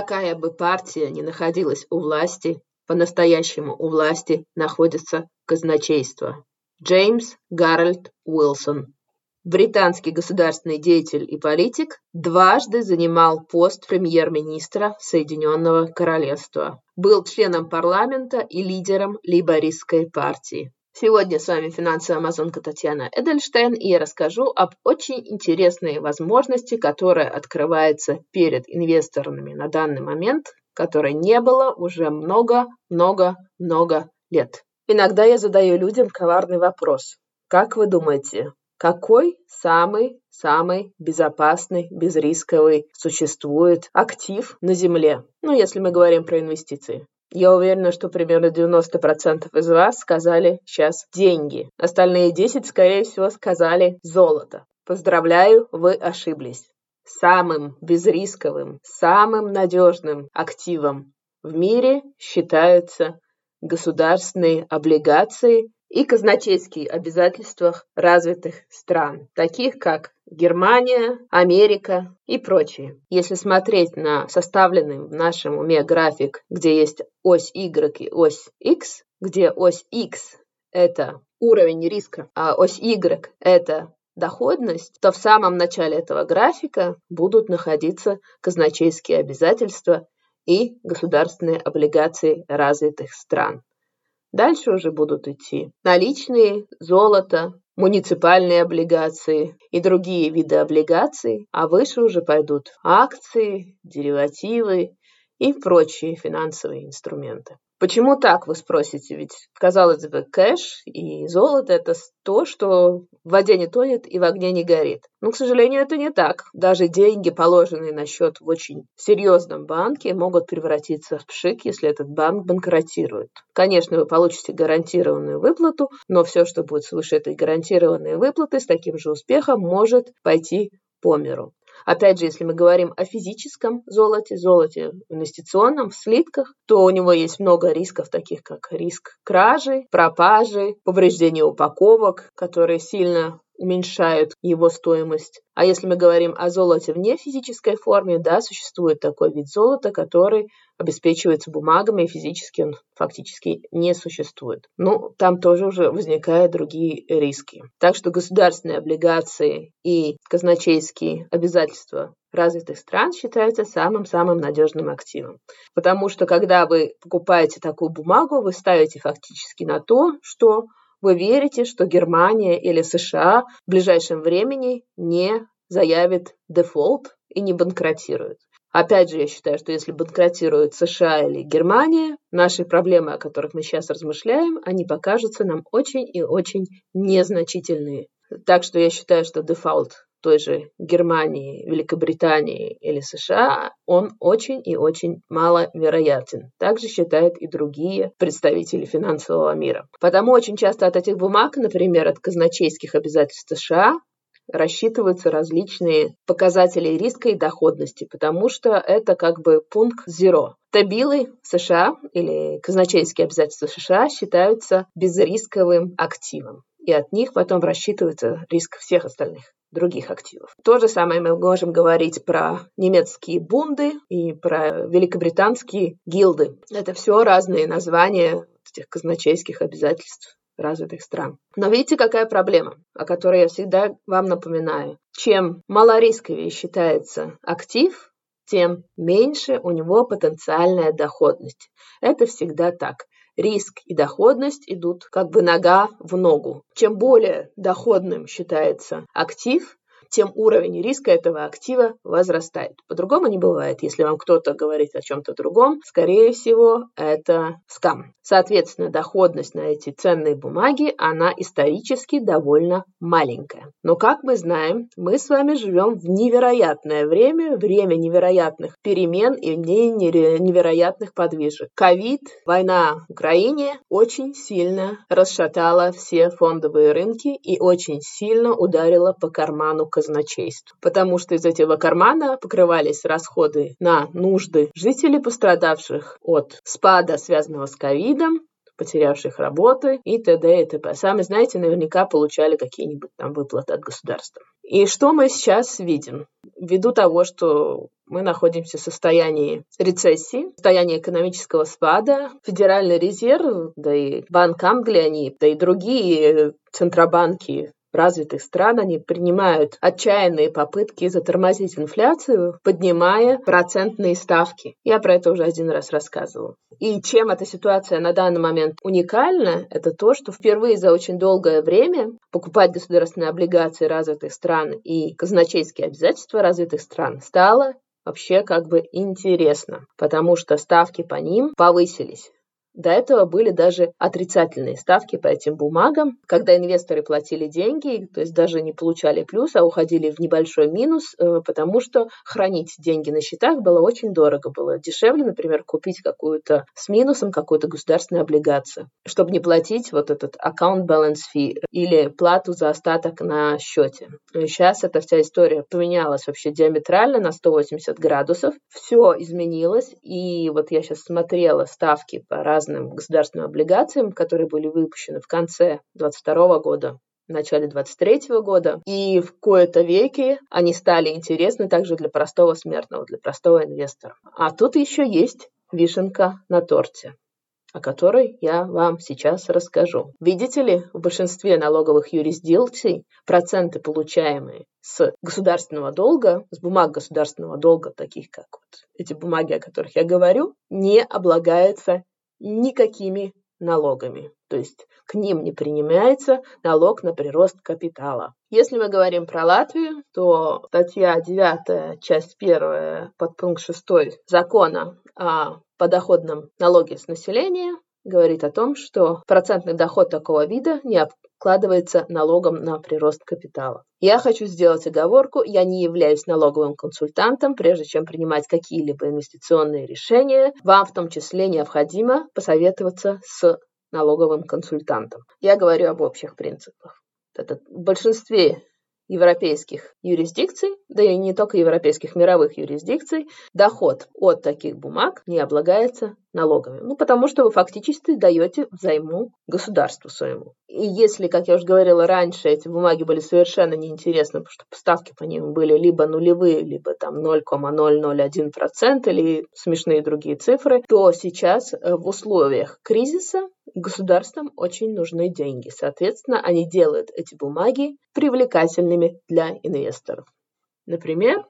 какая бы партия ни находилась у власти, по-настоящему у власти находится казначейство. Джеймс Гарольд Уилсон британский государственный деятель и политик, дважды занимал пост премьер-министра Соединенного Королевства. Был членом парламента и лидером лейбористской партии. Сегодня с вами финансовая амазонка Татьяна Эдельштейн, и я расскажу об очень интересной возможности, которая открывается перед инвесторами на данный момент, которой не было уже много-много-много лет. Иногда я задаю людям коварный вопрос. Как вы думаете, какой самый-самый безопасный, безрисковый существует актив на Земле? Ну, если мы говорим про инвестиции. Я уверена, что примерно 90% из вас сказали сейчас деньги. Остальные 10, скорее всего, сказали золото. Поздравляю, вы ошиблись. Самым безрисковым, самым надежным активом в мире считаются государственные облигации и казначейские обязательства развитых стран, таких как Германия, Америка и прочие. Если смотреть на составленный в нашем уме график, где есть ось Y и ось X, где ось X – это уровень риска, а ось Y – это доходность, то в самом начале этого графика будут находиться казначейские обязательства и государственные облигации развитых стран. Дальше уже будут идти наличные, золото, муниципальные облигации и другие виды облигаций, а выше уже пойдут акции, деривативы и прочие финансовые инструменты. Почему так, вы спросите? Ведь, казалось бы, кэш и золото – это то, что в воде не тонет и в огне не горит. Но, к сожалению, это не так. Даже деньги, положенные на счет в очень серьезном банке, могут превратиться в пшик, если этот банк банкротирует. Конечно, вы получите гарантированную выплату, но все, что будет свыше этой гарантированной выплаты, с таким же успехом может пойти по миру. Опять же, если мы говорим о физическом золоте, золоте инвестиционном, в слитках, то у него есть много рисков, таких как риск кражи, пропажи, повреждения упаковок, которые сильно уменьшают его стоимость. А если мы говорим о золоте в нефизической форме, да, существует такой вид золота, который обеспечивается бумагами, и физически он фактически не существует. Ну, там тоже уже возникают другие риски. Так что государственные облигации и казначейские обязательства развитых стран считаются самым-самым надежным активом. Потому что когда вы покупаете такую бумагу, вы ставите фактически на то, что вы верите, что Германия или США в ближайшем времени не заявит дефолт и не банкротирует. Опять же, я считаю, что если банкротируют США или Германия, наши проблемы, о которых мы сейчас размышляем, они покажутся нам очень и очень незначительные. Так что я считаю, что дефолт той же Германии, Великобритании или США, он очень и очень маловероятен. Также считают и другие представители финансового мира. Потому очень часто от этих бумаг, например, от казначейских обязательств США, рассчитываются различные показатели риска и доходности, потому что это как бы пункт zero. Табилы США или казначейские обязательства США считаются безрисковым активом, и от них потом рассчитывается риск всех остальных других активов. То же самое мы можем говорить про немецкие бунды и про великобританские гилды. Это все разные названия этих казначейских обязательств развитых стран. Но видите, какая проблема, о которой я всегда вам напоминаю. Чем малорисковее считается актив, тем меньше у него потенциальная доходность. Это всегда так. Риск и доходность идут как бы нога в ногу. Чем более доходным считается актив, тем уровень риска этого актива возрастает. По-другому не бывает. Если вам кто-то говорит о чем-то другом, скорее всего, это скам. Соответственно, доходность на эти ценные бумаги, она исторически довольно маленькая. Но, как мы знаем, мы с вами живем в невероятное время, время невероятных перемен и невероятных подвижек. Ковид, война в Украине очень сильно расшатала все фондовые рынки и очень сильно ударила по карману казначейству, потому что из этого кармана покрывались расходы на нужды жителей, пострадавших от спада, связанного с ковидом, потерявших работы и т.д. и т.п. Сами знаете, наверняка получали какие-нибудь там выплаты от государства. И что мы сейчас видим? Ввиду того, что мы находимся в состоянии рецессии, состоянии экономического спада. Федеральный резерв, да и Банк Англии, они, да и другие центробанки развитых стран, они принимают отчаянные попытки затормозить инфляцию, поднимая процентные ставки. Я про это уже один раз рассказывала. И чем эта ситуация на данный момент уникальна, это то, что впервые за очень долгое время покупать государственные облигации развитых стран и казначейские обязательства развитых стран стало вообще как бы интересно, потому что ставки по ним повысились. До этого были даже отрицательные ставки по этим бумагам, когда инвесторы платили деньги, то есть даже не получали плюс, а уходили в небольшой минус, э, потому что хранить деньги на счетах было очень дорого. Было дешевле, например, купить какую-то с минусом какую-то государственную облигацию, чтобы не платить вот этот аккаунт balance fee или плату за остаток на счете. Сейчас эта вся история поменялась вообще диаметрально на 180 градусов. Все изменилось, и вот я сейчас смотрела ставки по разным разным государственным облигациям, которые были выпущены в конце 2022 года, в начале 23 года. И в кои-то веки они стали интересны также для простого смертного, для простого инвестора. А тут еще есть вишенка на торте о которой я вам сейчас расскажу. Видите ли, в большинстве налоговых юрисдикций проценты, получаемые с государственного долга, с бумаг государственного долга, таких как вот эти бумаги, о которых я говорю, не облагаются никакими налогами. То есть к ним не принимается налог на прирост капитала. Если мы говорим про Латвию, то статья 9, часть 1, подпункт 6 закона о подоходном налоге с населения говорит о том, что процентный доход такого вида не обкладывается налогом на прирост капитала. Я хочу сделать оговорку, я не являюсь налоговым консультантом, прежде чем принимать какие-либо инвестиционные решения, вам в том числе необходимо посоветоваться с налоговым консультантом. Я говорю об общих принципах. Это в большинстве европейских юрисдикций, да и не только европейских, мировых юрисдикций, доход от таких бумаг не облагается налогами. Ну, потому что вы фактически даете взайму государству своему. И если, как я уже говорила раньше, эти бумаги были совершенно неинтересны, потому что поставки по ним были либо нулевые, либо там 0,001% или смешные другие цифры, то сейчас э, в условиях кризиса государствам очень нужны деньги. Соответственно, они делают эти бумаги привлекательными для инвесторов. Например,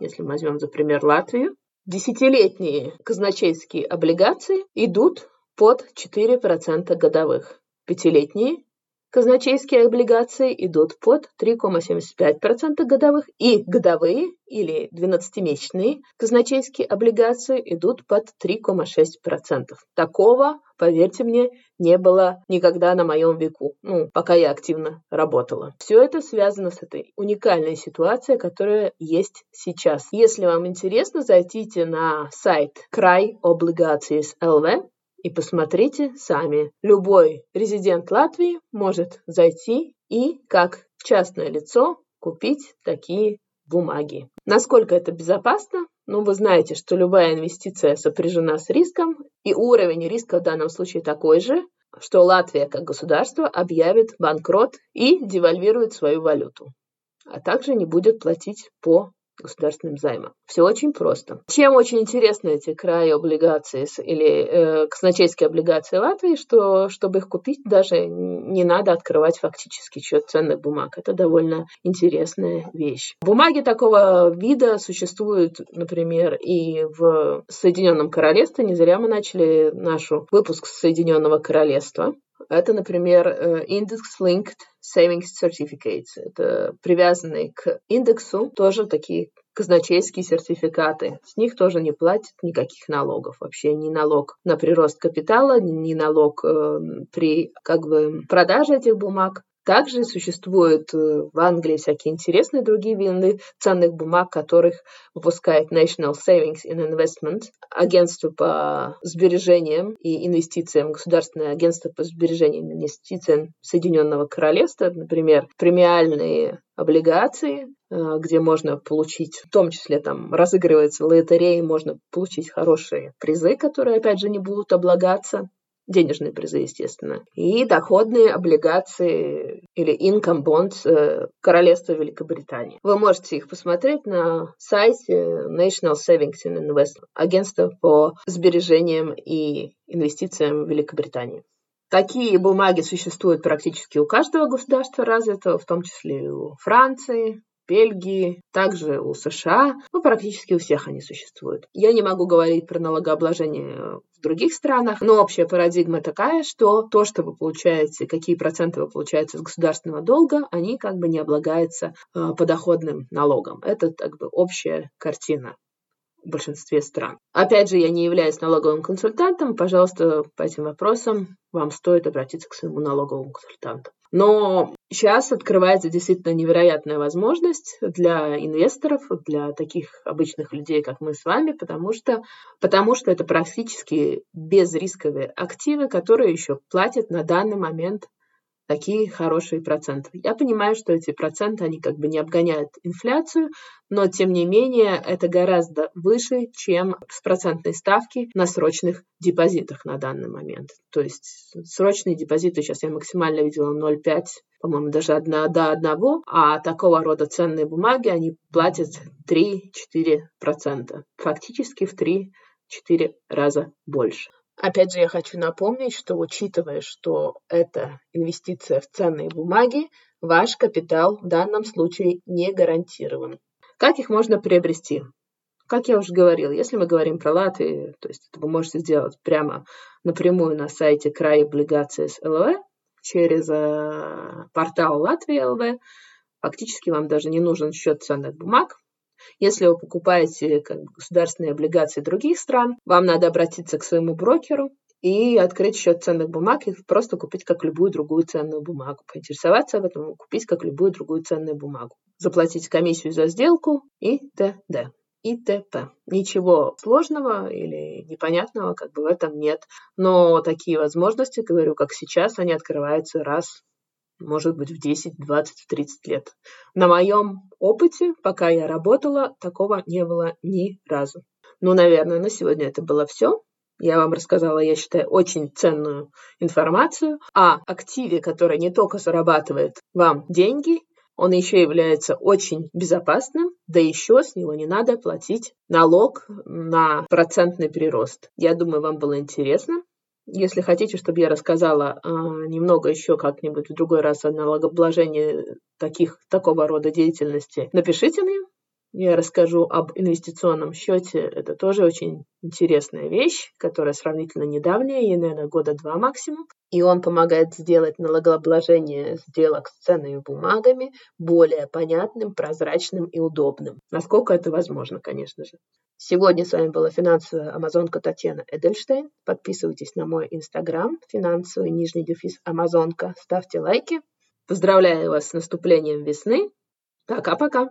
если мы возьмем за пример Латвию, десятилетние казначейские облигации идут под 4% годовых. Пятилетние казначейские облигации идут под 3,75% годовых, и годовые или 12-месячные казначейские облигации идут под 3,6%. Такого, поверьте мне, не было никогда на моем веку, ну, пока я активно работала. Все это связано с этой уникальной ситуацией, которая есть сейчас. Если вам интересно, зайдите на сайт Край Obligations LV, и посмотрите сами. Любой резидент Латвии может зайти и, как частное лицо, купить такие бумаги. Насколько это безопасно? Ну, вы знаете, что любая инвестиция сопряжена с риском, и уровень риска в данном случае такой же, что Латвия как государство объявит банкрот и девальвирует свою валюту, а также не будет платить по государственным займом. Все очень просто. Чем очень интересны эти краи облигации или э, казначейские облигации Латвии, что чтобы их купить, даже не надо открывать фактически счет ценных бумаг. Это довольно интересная вещь. Бумаги такого вида существуют, например, и в Соединенном Королевстве. Не зря мы начали нашу выпуск Соединенного Королевства. Это, например, э, Index Linked Savings Certificates. Это привязанные к индексу тоже такие казначейские сертификаты. С них тоже не платят никаких налогов. Вообще ни налог на прирост капитала, ни налог э, при как бы продаже этих бумаг. Также существуют э, в Англии всякие интересные другие виды ценных бумаг, которых выпускает National Savings and Investment, агентство по сбережениям и инвестициям, государственное агентство по сбережениям и инвестициям Соединенного Королевства, например, премиальные облигации, э, где можно получить, в том числе там разыгрывается лотереи, можно получить хорошие призы, которые, опять же, не будут облагаться денежные призы, естественно, и доходные облигации или income bonds э, Королевства Великобритании. Вы можете их посмотреть на сайте National Savings and Investment, агентства по сбережениям и инвестициям в Великобритании. Такие бумаги существуют практически у каждого государства развитого, в том числе и у Франции, Бельгии, также у США, ну, практически у всех они существуют. Я не могу говорить про налогообложение в других странах, но общая парадигма такая, что то, что вы получаете, какие проценты вы получаете с государственного долга, они как бы не облагаются э, подоходным налогом. Это как бы общая картина в большинстве стран. Опять же, я не являюсь налоговым консультантом, пожалуйста, по этим вопросам вам стоит обратиться к своему налоговому консультанту. Но сейчас открывается действительно невероятная возможность для инвесторов, для таких обычных людей, как мы с вами, потому что, потому что это практически безрисковые активы, которые еще платят на данный момент такие хорошие проценты. Я понимаю, что эти проценты, они как бы не обгоняют инфляцию, но тем не менее это гораздо выше, чем с процентной ставки на срочных депозитах на данный момент. То есть срочные депозиты сейчас я максимально видела 0,5 по-моему, даже одна до одного, а такого рода ценные бумаги, они платят 3-4%, фактически в 3-4 раза больше. Опять же, я хочу напомнить, что учитывая, что это инвестиция в ценные бумаги, ваш капитал в данном случае не гарантирован. Как их можно приобрести? Как я уже говорил, если мы говорим про Латвию, то есть это вы можете сделать прямо напрямую на сайте Край облигации ЛВ через э, портал Латвия ЛВ. Фактически вам даже не нужен счет ценных бумаг, если вы покупаете как государственные облигации других стран, вам надо обратиться к своему брокеру и открыть счет ценных бумаг и просто купить как любую другую ценную бумагу. Поинтересоваться об этом, купить как любую другую ценную бумагу. Заплатить комиссию за сделку и т.д. и т.п. Ничего сложного или непонятного как бы в этом нет. Но такие возможности, говорю, как сейчас, они открываются раз может быть, в 10, 20, 30 лет. На моем опыте, пока я работала, такого не было ни разу. Ну, наверное, на сегодня это было все. Я вам рассказала, я считаю, очень ценную информацию о активе, который не только зарабатывает вам деньги, он еще является очень безопасным, да еще с него не надо платить налог на процентный прирост. Я думаю, вам было интересно. Если хотите, чтобы я рассказала э, немного еще как-нибудь в другой раз о налогообложении таких, такого рода деятельности, напишите мне. Я расскажу об инвестиционном счете. Это тоже очень интересная вещь, которая сравнительно недавняя, ей, наверное, года два максимум. И он помогает сделать налогообложение сделок с ценными бумагами более понятным, прозрачным и удобным. Насколько это возможно, конечно же. Сегодня с вами была финансовая амазонка Татьяна Эдельштейн. Подписывайтесь на мой инстаграм, финансовый нижний дефис амазонка. Ставьте лайки. Поздравляю вас с наступлением весны. Пока-пока.